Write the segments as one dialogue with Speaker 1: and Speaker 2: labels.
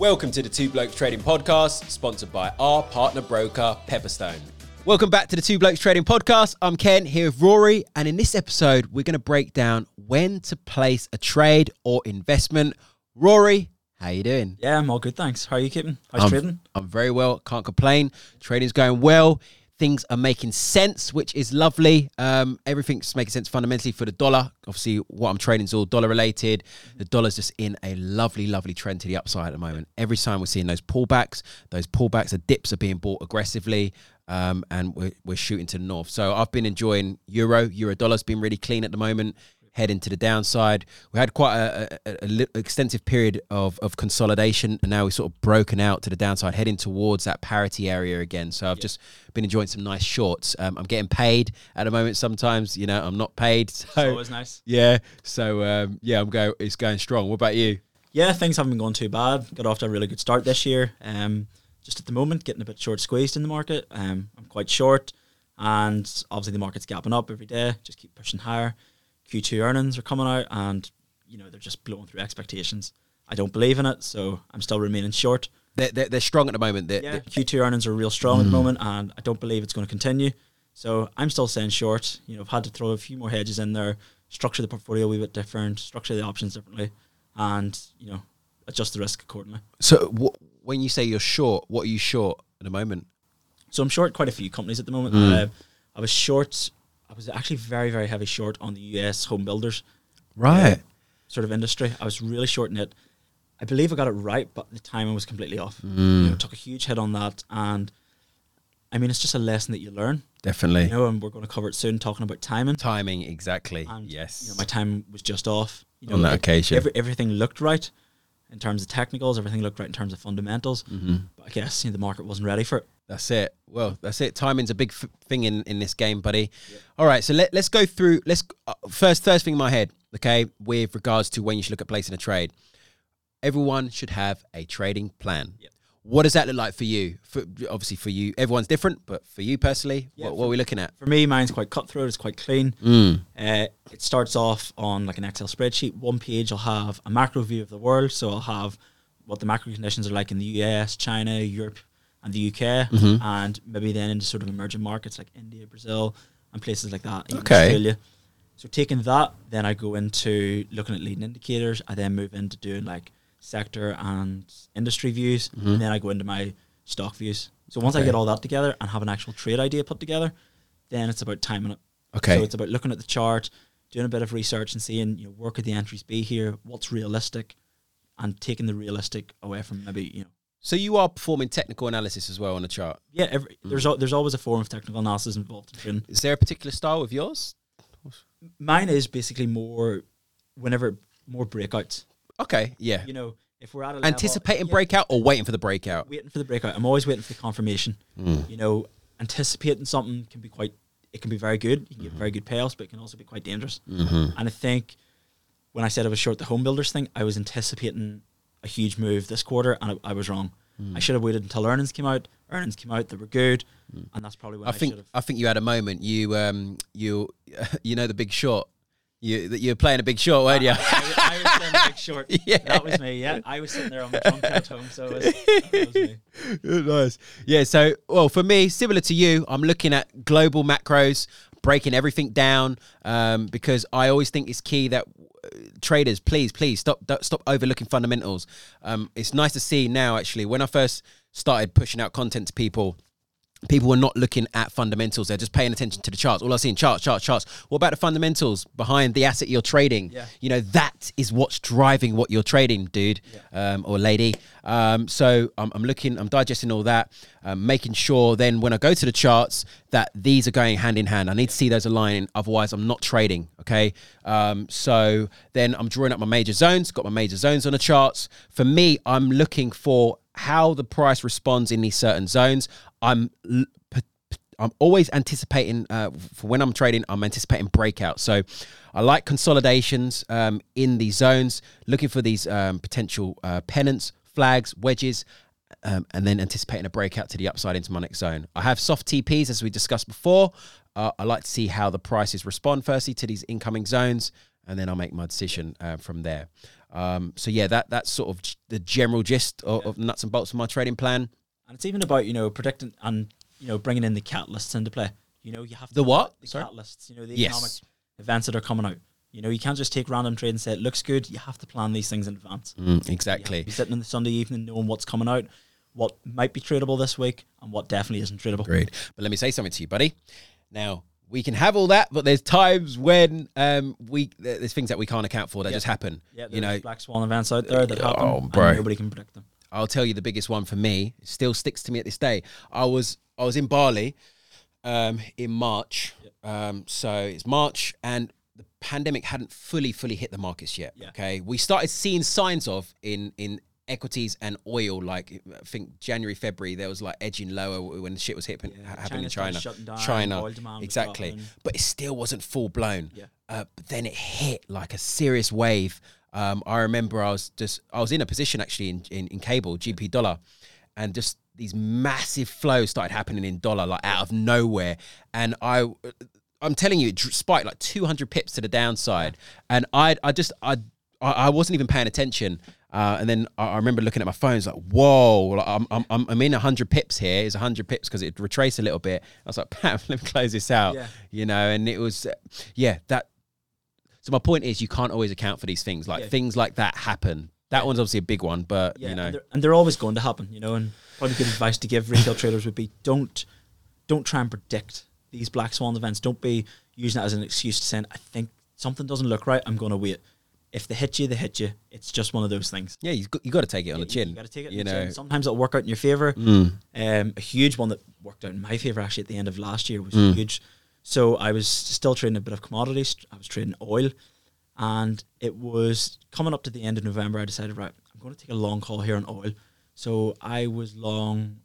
Speaker 1: Welcome to the Two Blokes Trading Podcast, sponsored by our partner broker, Pepperstone. Welcome back to the Two Blokes Trading Podcast. I'm Ken here with Rory, and in this episode, we're going to break down when to place a trade or investment. Rory, how you doing?
Speaker 2: Yeah, I'm all good, thanks. How are you keeping? How's
Speaker 1: I'm,
Speaker 2: trading?
Speaker 1: I'm very well. Can't complain. Trading's going well. Things are making sense, which is lovely. Um, everything's making sense fundamentally for the dollar. Obviously, what I'm trading is all dollar related. The dollar's just in a lovely, lovely trend to the upside at the moment. Every time we're seeing those pullbacks, those pullbacks, the dips are being bought aggressively, um, and we're, we're shooting to the north. So I've been enjoying euro. Euro dollar's been really clean at the moment heading to the downside. We had quite a, a, a, a, extensive period of, of consolidation, and now we're sort of broken out to the downside, heading towards that parity area again. So I've yeah. just been enjoying some nice shorts. Um, I'm getting paid at the moment. Sometimes, you know, I'm not paid. So
Speaker 2: it's always nice.
Speaker 1: Yeah. So um, yeah, I'm going. It's going strong. What about you?
Speaker 2: Yeah, things haven't been going too bad. Got off to a really good start this year. Um, just at the moment, getting a bit short squeezed in the market. Um, I'm quite short, and obviously the market's gapping up every day. Just keep pushing higher. Q2 earnings are coming out and you know they're just blowing through expectations. I don't believe in it, so I'm still remaining short.
Speaker 1: They're, they're, they're strong at the moment. They're,
Speaker 2: yeah, Q2 earnings are real strong mm. at the mm. moment, and I don't believe it's going to continue. So I'm still saying short. You know, I've had to throw a few more hedges in there, structure the portfolio a wee bit different, structure the options differently, and you know, adjust the risk accordingly.
Speaker 1: So wh- when you say you're short, what are you short at the moment?
Speaker 2: So I'm short quite a few companies at the moment. Mm. Uh, I was short I was actually very, very heavy short on the US home builders.
Speaker 1: Right. Uh,
Speaker 2: sort of industry. I was really short in it. I believe I got it right, but the timing was completely off.
Speaker 1: Mm.
Speaker 2: You know, took a huge hit on that. And I mean, it's just a lesson that you learn.
Speaker 1: Definitely.
Speaker 2: You know, and we're going to cover it soon, talking about timing.
Speaker 1: Timing, exactly.
Speaker 2: And,
Speaker 1: yes.
Speaker 2: You know, my time was just off. You know,
Speaker 1: on that occasion.
Speaker 2: Every, everything looked right in terms of technicals, everything looked right in terms of fundamentals.
Speaker 1: Mm-hmm.
Speaker 2: But I guess you know, the market wasn't ready for it.
Speaker 1: That's it. Well, that's it. Timing's a big f- thing in, in this game, buddy. All right, so let, let's go through. Let's uh, first first thing in my head, okay, with regards to when you should look at placing a trade. Everyone should have a trading plan. What does that look like for you? For, obviously, for you, everyone's different, but for you personally, yeah, what, what, are we looking at?
Speaker 2: For me, mine's quite cutthroat. It's quite clean.
Speaker 1: Mm.
Speaker 2: Uh, it starts off on like an Excel spreadsheet. One page, I'll have a macro view of the world. So I'll have what the macro conditions are like in the US, China, Europe, and the UK,
Speaker 1: mm-hmm.
Speaker 2: and maybe then into sort of emerging markets like India, Brazil, and places like that.
Speaker 1: Okay.
Speaker 2: Australia. So taking that, then I go into looking at leading indicators. I then move into doing like sector and industry views,
Speaker 1: mm-hmm.
Speaker 2: and then I go into my stock views. So once okay. I get all that together and have an actual trade idea put together, then it's about timing it.
Speaker 1: Okay.
Speaker 2: So it's about looking at the chart, doing a bit of research, and seeing you know where could the entries be here, what's realistic, and taking the realistic away from maybe you know
Speaker 1: so you are performing technical analysis as well on the chart.
Speaker 2: Yeah, every, mm. there's there's always a form of technical analysis involved in.
Speaker 1: Is there a particular style of yours?
Speaker 2: Mine is basically more whenever more breakouts.
Speaker 1: Okay, yeah.
Speaker 2: You know, if we're at a
Speaker 1: anticipating
Speaker 2: level, yeah,
Speaker 1: breakout or waiting for the breakout.
Speaker 2: Waiting for the breakout. I'm always waiting for the confirmation.
Speaker 1: Mm.
Speaker 2: You know, anticipating something can be quite. It can be very good. You can mm-hmm. get very good payoffs, but it can also be quite dangerous.
Speaker 1: Mm-hmm.
Speaker 2: And I think when I said I was short the home builders thing, I was anticipating a huge move this quarter, and I, I was wrong. Mm. I should have waited until earnings came out. Earnings came out; they were good, mm. and that's probably when I, I
Speaker 1: think.
Speaker 2: Should've.
Speaker 1: I think you had a moment. You, um, you, you know, the Big Short. You, that you were playing a Big Short, weren't you? I,
Speaker 2: I, I was playing a Big Short. yeah, that was me. Yeah, I was sitting there on my trunk at home, so it was, that was me.
Speaker 1: nice. Yeah. So, well, for me, similar to you, I'm looking at global macros breaking everything down um, because I always think it's key that traders, please, please stop stop overlooking fundamentals. Um, it's nice to see now. Actually, when I first started pushing out content to people people were not looking at fundamentals. They're just paying attention to the charts. All I've seen charts, charts, charts. What about the fundamentals behind the asset you're trading?
Speaker 2: Yeah.
Speaker 1: You know, that is what's driving what you're trading, dude yeah. um, or lady. Um, so I'm, I'm, looking, I'm digesting all that, um, making sure then when I go to the charts that these are going hand in hand. I need to see those aligning. Otherwise, I'm not trading. Okay. Um, so then I'm drawing up my major zones, got my major zones on the charts. For me, I'm looking for how the price responds in these certain zones. I'm I'm always anticipating uh, for when I'm trading. I'm anticipating breakouts. So I like consolidations um, in these zones, looking for these um, potential uh, pennants, flags, wedges, um, and then anticipating a breakout to the upside into my next zone. I have soft TPs as we discussed before. Uh, I like to see how the prices respond firstly to these incoming zones, and then I'll make my decision uh, from there. Um, so yeah, that that's sort of the general gist of,
Speaker 2: Yeah.
Speaker 1: of nuts and bolts of my trading plan.
Speaker 2: And it's even about you know predicting and you know bringing in the catalysts into play. You know you have to
Speaker 1: The what?
Speaker 2: The
Speaker 1: Sorry?
Speaker 2: catalysts. You know the
Speaker 1: Yes.
Speaker 2: economic events that are coming out. You know you can't just take random trade and say it looks good. You have to plan these things in advance.
Speaker 1: Mm,
Speaker 2: You have to
Speaker 1: exactly.
Speaker 2: be sitting in the Sunday evening knowing what's coming out, what might be tradable this week, and what definitely isn't tradable.
Speaker 1: Agreed. But let me say something to you, buddy. Now we can have all that, but there's times when um, we there's things that we can't account for that
Speaker 2: Yeah.
Speaker 1: just happen.
Speaker 2: Yeah,
Speaker 1: you know,
Speaker 2: black swan events out there that happen,
Speaker 1: Oh,
Speaker 2: and
Speaker 1: bro.
Speaker 2: nobody can predict them.
Speaker 1: I'll tell you the biggest one for me. Still sticks to me at this day. I was I was in Bali um, in March. Um, so it's March and the pandemic hadn't fully fully hit the markets yet.
Speaker 2: Yeah.
Speaker 1: Okay, we started seeing signs of in in equities and oil. Like I think January February there was like edging lower when shit was hit,
Speaker 2: Yeah,
Speaker 1: happening in
Speaker 2: China
Speaker 1: China.
Speaker 2: down,
Speaker 1: China,
Speaker 2: oil demand
Speaker 1: exactly. But it still wasn't full blown.
Speaker 2: Yeah.
Speaker 1: Uh, but then it hit like a serious wave. Um, I remember I was just I was in a position actually in, in, in cable GBP dollar, and just these massive flows started happening in dollar like out of nowhere, and I. I'm telling you, it spiked like 200 pips to the downside, and I, I just, I I wasn't even paying attention. Uh, and then I I remember looking at my phone, it's like, whoa, like, I'm, I'm, I'm I'm in 100 pips here. It's 100 pips because it retraced a little bit. I was like, Pam, let me close this out.
Speaker 2: Yeah.
Speaker 1: You know, and it was, yeah, that. So my point is, you can't always account for these things. Like
Speaker 2: Yeah.
Speaker 1: things like that happen. That one's obviously a big one, but
Speaker 2: Yeah,
Speaker 1: you know,
Speaker 2: and, they're, and they're always going to happen. You know, and probably good advice to give retail traders would be don't don't try and predict these black swan events. Don't be using that as an excuse to say I think something doesn't look right. I'm going to wait. If they hit you, they hit you. It's just one of those things.
Speaker 1: yeah, you got, you got to take it on
Speaker 2: Yeah,
Speaker 1: the chin.
Speaker 2: You, got to take it.
Speaker 1: You know,
Speaker 2: chin. sometimes it'll work out in your favor.
Speaker 1: Mm.
Speaker 2: Um, a huge one that worked out in my favor actually at the end of last year was
Speaker 1: Mm.
Speaker 2: huge. So I was still trading a bit of commodities. I was trading oil, and it was coming up to the end of November. I decided, right, I'm going to take a long call here on oil. So I was long.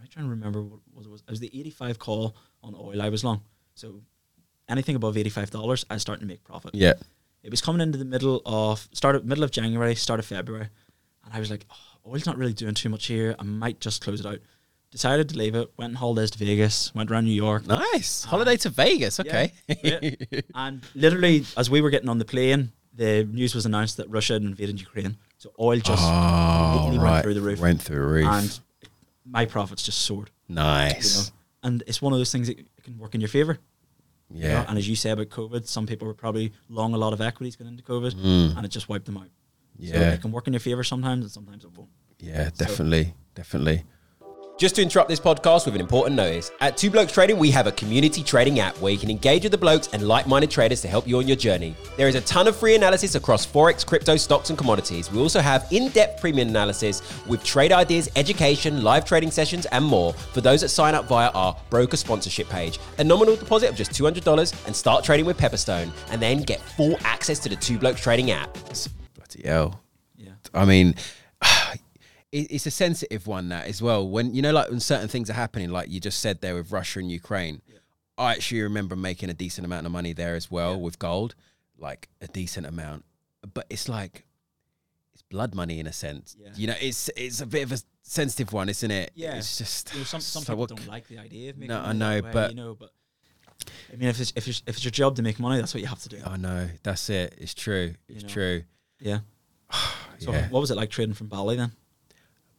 Speaker 2: I'm trying to remember what was it was. It was the 85 call on oil. I was long. So anything above 85 dollars, I was starting to make profit.
Speaker 1: yeah,
Speaker 2: It was coming into the middle of start of middle of January, start of February, and I was like, oh, oil's not really doing too much here. I might just close it out. Decided to leave it. Went on holidays to Vegas. Went around New York.
Speaker 1: nice holiday to Vegas. Okay,
Speaker 2: Yeah. and literally, as we were getting on the plane, the news was announced that Russia had invaded Ukraine. So oil just
Speaker 1: oh, right,
Speaker 2: went through the roof,
Speaker 1: went through the roof.
Speaker 2: and my profits just soared. You
Speaker 1: nice.
Speaker 2: know? And it's one of those things that can work in your favor. You know?
Speaker 1: Yeah.
Speaker 2: And as you say about COVID, some people were probably long a lot of equities going into COVID,
Speaker 1: Mm.
Speaker 2: and it just wiped them out. So
Speaker 1: Yeah.
Speaker 2: it can work in your favor sometimes, and sometimes it won't.
Speaker 1: Yeah, definitely, definitely. Just to interrupt this podcast with an important notice. At Two Blokes Trading, we have a community trading app where you can engage with the blokes and like minded traders to help you on your journey. There is a ton of free analysis across Forex, crypto, stocks, and commodities. We also have in depth premium analysis with trade ideas, education, live trading sessions, and more for those that sign up via our broker sponsorship page. A nominal deposit of just $200 and start trading with Pepperstone, and then get full access to the Two Blokes Trading app. Bloody hell.
Speaker 2: Yeah.
Speaker 1: I mean, it, it's a sensitive one that as well. When you know, like when certain things are happening, like you just said there with Russia and Ukraine. I actually remember making a decent amount of money there as well
Speaker 2: Yeah.
Speaker 1: with gold, like a decent amount. But it's like it's blood money in a sense.
Speaker 2: Yeah.
Speaker 1: You know, it's it's a bit of a sensitive one, isn't it?
Speaker 2: Yeah.
Speaker 1: It's just
Speaker 2: You know, some some
Speaker 1: so
Speaker 2: people don't like the idea of making
Speaker 1: No, I know,
Speaker 2: way,
Speaker 1: but-
Speaker 2: you know, but I mean, if it's if it's if it's your job to make money, that's what you have to do.
Speaker 1: I know that's it. It's true. It's
Speaker 2: know.
Speaker 1: true.
Speaker 2: Yeah. So
Speaker 1: yeah.
Speaker 2: what was it like trading from Bali then?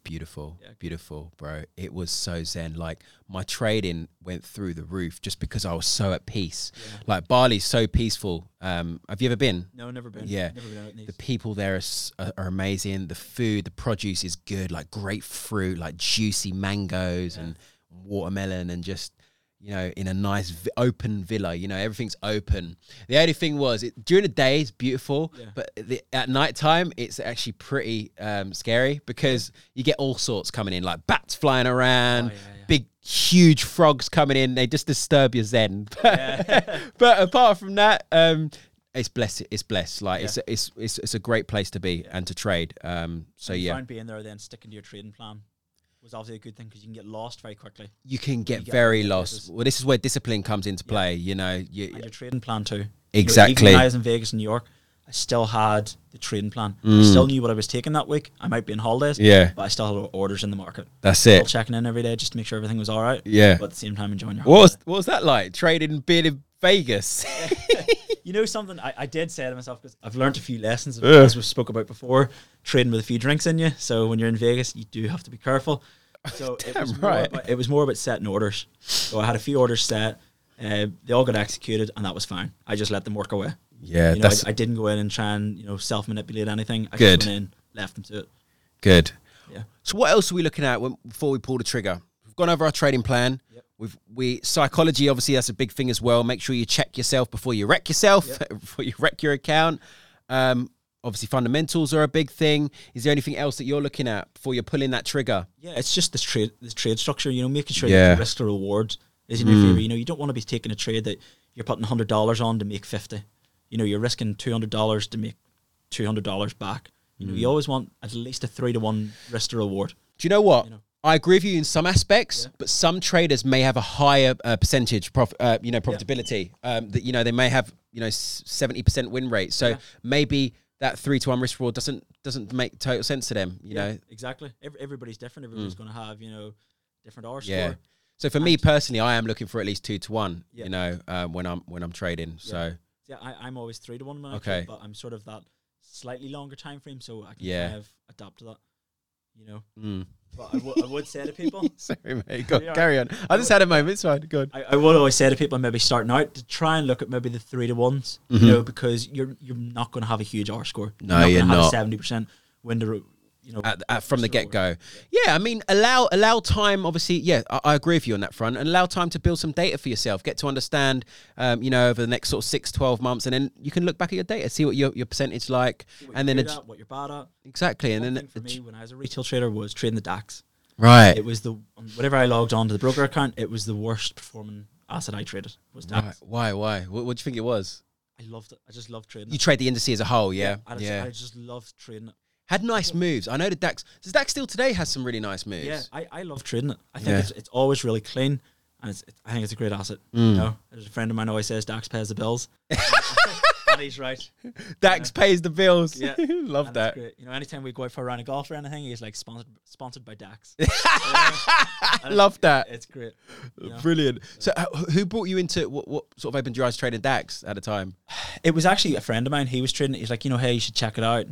Speaker 1: Beautiful
Speaker 2: Yeah.
Speaker 1: beautiful bro it was so zen like my trading went through the roof just because i was so at peace
Speaker 2: Yeah.
Speaker 1: like bali's so peaceful um have you ever been
Speaker 2: No, never been.
Speaker 1: Yeah.
Speaker 2: Never been
Speaker 1: the people there are, are are amazing the food the produce is good like great fruit like juicy mangoes
Speaker 2: Yeah.
Speaker 1: and watermelon and just you know in a nice vi- open villa you know everything's open the only thing was it, during the day it's beautiful
Speaker 2: Yeah.
Speaker 1: but the, at nighttime it's actually pretty um, scary because you get all sorts coming in like bats flying around
Speaker 2: Oh, yeah, yeah.
Speaker 1: big huge frogs coming in they just disturb your zen
Speaker 2: Yeah.
Speaker 1: but apart from that um it's blessed it's blessed like
Speaker 2: Yeah.
Speaker 1: it's, a, it's it's it's a great place to be and to trade um so
Speaker 2: You
Speaker 1: yeah
Speaker 2: found being there then sticking to your trading plan was obviously a good thing because you can get lost very quickly.
Speaker 1: you can get
Speaker 2: get
Speaker 1: very lost
Speaker 2: places.
Speaker 1: well this is where discipline comes into play you know you
Speaker 2: And your trading plan too. You know,
Speaker 1: Exactly.
Speaker 2: even when I was in Vegas and New York, I still had the trading plan. I
Speaker 1: Mm.
Speaker 2: still knew what I was taking that week. I might be on holidays,
Speaker 1: yeah
Speaker 2: but I still had orders in the market.
Speaker 1: that's
Speaker 2: Still
Speaker 1: it
Speaker 2: checking in every day just to make sure everything was all right.
Speaker 1: yeah
Speaker 2: But at the same time, enjoying your
Speaker 1: what was, what was that like trading being in vegas
Speaker 2: You know something? I, I did say to myself because I've learned a few lessons
Speaker 1: Yeah.
Speaker 2: as we've spoke about before. Trading with a few drinks in you, so when you're in Vegas, you do have to be careful. So it was more
Speaker 1: right.
Speaker 2: about, it was more about setting orders. So I had a few orders set. Uh, they all got executed, and that was fine. I just let them work away.
Speaker 1: Yeah,
Speaker 2: You know, I,
Speaker 1: that's
Speaker 2: I didn't go in and try and you know self manipulate anything. I
Speaker 1: Good.
Speaker 2: just went in, left them to it.
Speaker 1: good.
Speaker 2: Yeah.
Speaker 1: So what else are we looking at when, before we pull the trigger? We've gone over our trading plan.
Speaker 2: Yep.
Speaker 1: We've we psychology obviously that's a big thing as well. Make sure you check yourself before you wreck yourself, before you wreck your account. Um, obviously fundamentals are a big thing. Is there anything else that you're looking at before you're pulling that trigger?
Speaker 2: Yeah, it's just this trade this trade structure. You know, making sure
Speaker 1: Yeah.
Speaker 2: that the risk to reward is in your favor. You know, you don't want to be taking a trade that you're putting hundred dollars on to make fifty. You know, you're risking two hundred dollars to make two hundred dollars back. You know, you always want at least a three to one risk to reward.
Speaker 1: Do you know what?
Speaker 2: You know.
Speaker 1: I agree with you in some aspects,
Speaker 2: Yeah.
Speaker 1: but some traders may have a higher uh, percentage, prof, uh, you know, profitability. Um, that you know they may have you know seventy percent win rate. So
Speaker 2: Yeah.
Speaker 1: maybe that three to one risk reward doesn't doesn't make total sense to them. You know,
Speaker 2: exactly. Every, everybody's different. Everybody's going to have you know different R
Speaker 1: Yeah.
Speaker 2: score.
Speaker 1: So for me personally, I am looking for at least two to one.
Speaker 2: Yeah.
Speaker 1: You know, um, when I'm when I'm trading. So
Speaker 2: Yeah, I, I'm always three to one when I
Speaker 1: Okay.
Speaker 2: trade, but I'm sort of that slightly longer time frame, so I can
Speaker 1: Yeah.
Speaker 2: kind of adapt to that. You know,
Speaker 1: mm.
Speaker 2: But I would- say to people,
Speaker 1: sorry, mate. Go, carry on. I just had a moment. It's fine. Good.
Speaker 2: I, I would always say to people maybe starting out to try and look at maybe the three to ones,
Speaker 1: Mhm.
Speaker 2: you know, because you're you're not going to have a huge R score.
Speaker 1: No, you're
Speaker 2: gonna have
Speaker 1: not.
Speaker 2: a seventy percent win to, you know,
Speaker 1: At, at, from the get go, yeah. I mean, allow allow time. Obviously, yeah, I, I agree with you on that front, and allow time to build some data for yourself. Get to understand, um, you know, over the next sort of six, 12 months, and then you can look back at your data, see what your, your percentage like, and then
Speaker 2: good
Speaker 1: it's
Speaker 2: at, what you're bad at.
Speaker 1: exactly, and then
Speaker 2: for me when I was a retail trader was trading the DAX.
Speaker 1: right,
Speaker 2: It was the whenever I logged on to the broker account, it was the worst performing asset I traded was? DAX.
Speaker 1: Why? Why? What, what do you think it was?
Speaker 2: I loved it. I just loved trading.
Speaker 1: You
Speaker 2: it.
Speaker 1: trade the industry as a whole, yeah,
Speaker 2: I
Speaker 1: yeah.
Speaker 2: just, I just loved trading it.
Speaker 1: Had nice moves. I know the DAX. Does DAX still today has some really nice moves?
Speaker 2: Yeah, I, I love trading it. I think
Speaker 1: Yeah.
Speaker 2: it's, it's always really clean, and it's, it, I think it's a great asset.
Speaker 1: Mm.
Speaker 2: You know, there's a friend of mine always says Dax pays the bills, and he's right.
Speaker 1: DAX pays the bills.
Speaker 2: Yeah.
Speaker 1: Love
Speaker 2: And it's
Speaker 1: that.
Speaker 2: great. You know, anytime we go out for a round of golf or anything, he's like sponsored sponsored by Dax.
Speaker 1: Love that.
Speaker 2: It's great. you know.
Speaker 1: Brilliant. So, uh, who brought you into what, what sort of opened your eyes trading DAX at the time?
Speaker 2: It was actually a friend of mine. He was trading. He's like, you know, hey, you should check it out.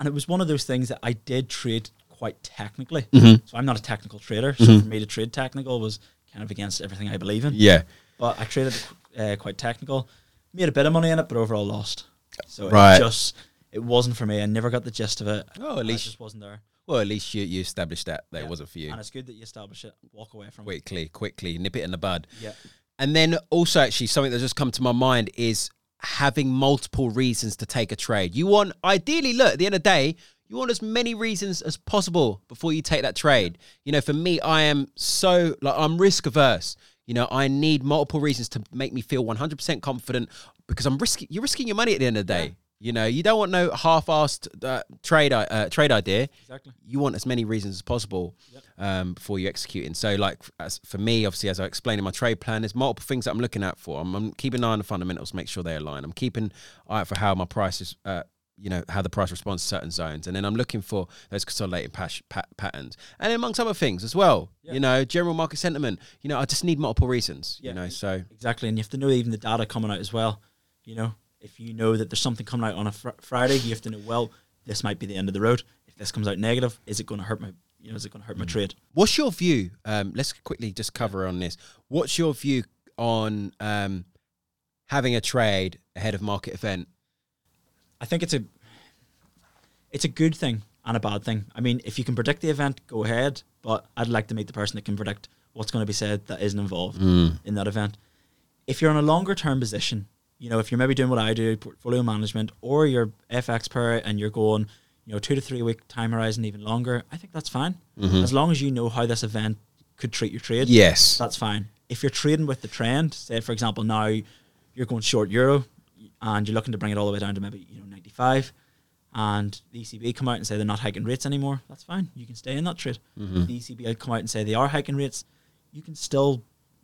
Speaker 2: And it was one of those things that I did trade quite technically.
Speaker 1: Mhm.
Speaker 2: So I'm not a technical trader. So for me to trade technical was kind of against everything I believe in.
Speaker 1: Yeah.
Speaker 2: But I traded uh, quite technical, made a bit of money in it, but overall lost. So
Speaker 1: Right.
Speaker 2: it just it wasn't for me. I never got the gist of it.
Speaker 1: Oh, at
Speaker 2: I
Speaker 1: least-
Speaker 2: just wasn't there.
Speaker 1: Well, at least you, you established that that
Speaker 2: Yeah.
Speaker 1: it wasn't for you.
Speaker 2: And it's good that you establish it. Walk away from it.
Speaker 1: Quickly, quickly, nip it in the bud.
Speaker 2: Yeah.
Speaker 1: And then also, actually, something that's just come to my mind is having multiple reasons to take a trade. You want, ideally, look, at the end of the day, you want as many reasons as possible before you take that trade. You know, for me, I am so, like, I'm risk averse. You know, I need multiple reasons to make me feel 100% confident because I'm risking, you're risking your money at the end of the day. You know, you don't want no half-assed uh, trade uh, trade idea
Speaker 2: Exactly.
Speaker 1: you want as many reasons as possible
Speaker 2: Yep.
Speaker 1: um, before you executing. So, like as for me, obviously, as I explained in my trade plan, there's multiple things that I'm looking at for. I'm, I'm keeping an eye on the fundamentals, make sure they align. I'm keeping eye out for how my price is, uh, you know, how the price responds to certain zones, and then I'm looking for those consolidating pas- pa- patterns, and amongst other things as well.
Speaker 2: Yeah.
Speaker 1: You know, general market sentiment. You know, I just need multiple reasons.
Speaker 2: Yeah.
Speaker 1: You know, so
Speaker 2: Exactly. And you have to know even the data coming out as well. You know, if you know that there's something coming out on a fr- Friday, you have to know, well, this might be the end of the road. If this comes out negative, is it going to hurt my, you know, is it going to hurt
Speaker 1: Mm.
Speaker 2: my trade?
Speaker 1: What's your view? Um, let's quickly just cover on this. What's your view on um, having a trade ahead of market event?
Speaker 2: I think it's a it's a good thing and a bad thing. I mean, if you can predict the event, go ahead. But I'd like to meet the person that can predict what's going to be said that isn't involved in that event. If you're in a longer term position, you know, if you're maybe doing what I do, portfolio management, or you're FX per and you're going, you know, two to three week time horizon, even longer, I think that's fine. Mm-hmm. As long as you know how this event could treat your trade
Speaker 1: Yes.
Speaker 2: that's fine. If you're trading with the trend, say for example now you're going short euro and you're looking to bring it all the way down to maybe you know 95 and the ECB come out and say they're not hiking rates anymore, that's fine. You can stay in that trade. If the ECB come out and say they are hiking rates, you can still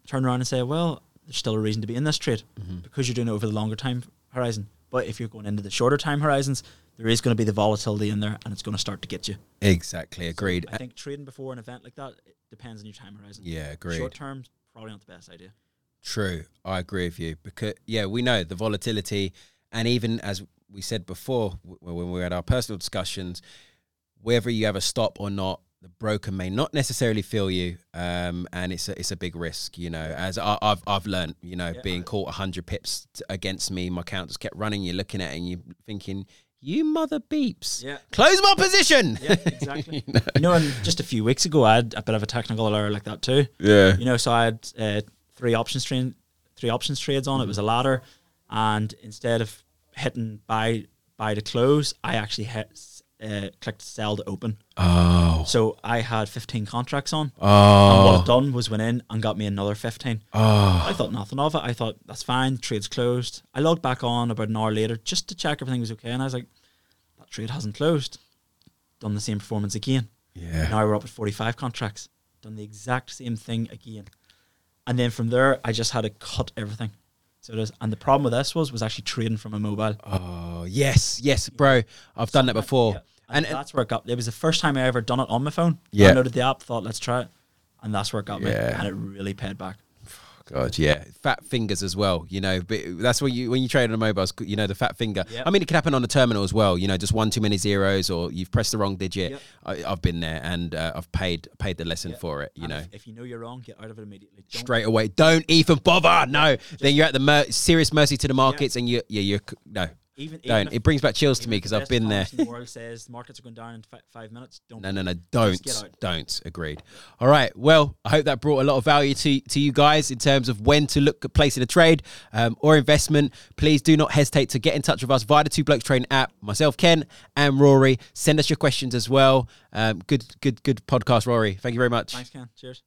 Speaker 2: turn around and say, well, there's still a reason to be in this trade mm-hmm. because you're doing it over the longer time horizon. But if you're going into the shorter time horizons, there is going to be the volatility in there and it's going to start to get you.
Speaker 1: Exactly. Agreed.
Speaker 2: I think trading before an event like that it depends on your time horizon.
Speaker 1: yeah, agreed.
Speaker 2: Short term, probably not the best idea.
Speaker 1: True, I agree with you because yeah, we know the volatility, and even as we said before when we had our personal discussions, whether you have a stop or not, the broker may not necessarily feel you, um, and it's a, it's a big risk, you know. As I, I've I've learned, you know,
Speaker 2: Yeah.
Speaker 1: being caught hundred pips t- against me, my account just kept running. You're looking at it and you're thinking, you mother beeps,
Speaker 2: Yeah.
Speaker 1: close my position.
Speaker 2: Yeah, exactly. you know, and just a few weeks ago, I had a bit of a technical error like that too.
Speaker 1: yeah.
Speaker 2: You know, so I had uh, three options trade, three options trades on. It was a ladder, and instead of hitting buy buy to close, I actually hit uh, clicked sell to open.
Speaker 1: Oh.
Speaker 2: So I had 15 contracts on. And what
Speaker 1: Oh.
Speaker 2: it done was went in and got me another 15.
Speaker 1: Oh.
Speaker 2: I thought nothing of it. I thought that's fine. The trade's closed. I logged back on about an hour later just to check everything was okay, and I was like, that trade hasn't closed. Done the same performance again.
Speaker 1: Yeah.
Speaker 2: Now we're up at 45 contracts. Done the exact same thing again. And then from there, I just had to cut everything. So it is, and the problem with this was was actually trading from a mobile.
Speaker 1: Oh yes, yes, bro. I've done that before.
Speaker 2: Yeah.
Speaker 1: And,
Speaker 2: And, that's where it got. It was the first time I ever done it on my phone.
Speaker 1: Yeah.
Speaker 2: I Downloaded the app, thought let's try it, and that's where it got me. And it really paid back.
Speaker 1: God, yeah, fat fingers as well. You know, but that's when you when you trade on a mobile, you know, the fat finger.
Speaker 2: Yep.
Speaker 1: I mean, it can happen on the terminal as well. You know, just one too many zeros, or you've pressed the wrong digit.
Speaker 2: Yep.
Speaker 1: I, I've been there, and uh, I've paid paid the lesson
Speaker 2: Yeah.
Speaker 1: for it. You
Speaker 2: And
Speaker 1: know,
Speaker 2: if, if you know you're wrong, get out of it immediately. Don't-
Speaker 1: straight away. Don't even bother. No, then you're at the mer- serious mercy to the markets, and you yeah you're no.
Speaker 2: Even, even
Speaker 1: Don't.
Speaker 2: if-
Speaker 1: It brings back chills to me because I've been there.
Speaker 2: the world says the markets are going down in fi- five minutes. Don't.
Speaker 1: No, no, no, don't,
Speaker 2: get out.
Speaker 1: don't. Agreed. All right. Well, I hope that brought a lot of value to to you guys in terms of when to look at placing a trade um, or investment. Please do not hesitate to get in touch with us via the Two Blokes Trading app. Myself, Ken, and Rory. Send us your questions as well. Um, good, good, good podcast, Rory. Thank you very much.
Speaker 2: Thanks, Ken. Cheers.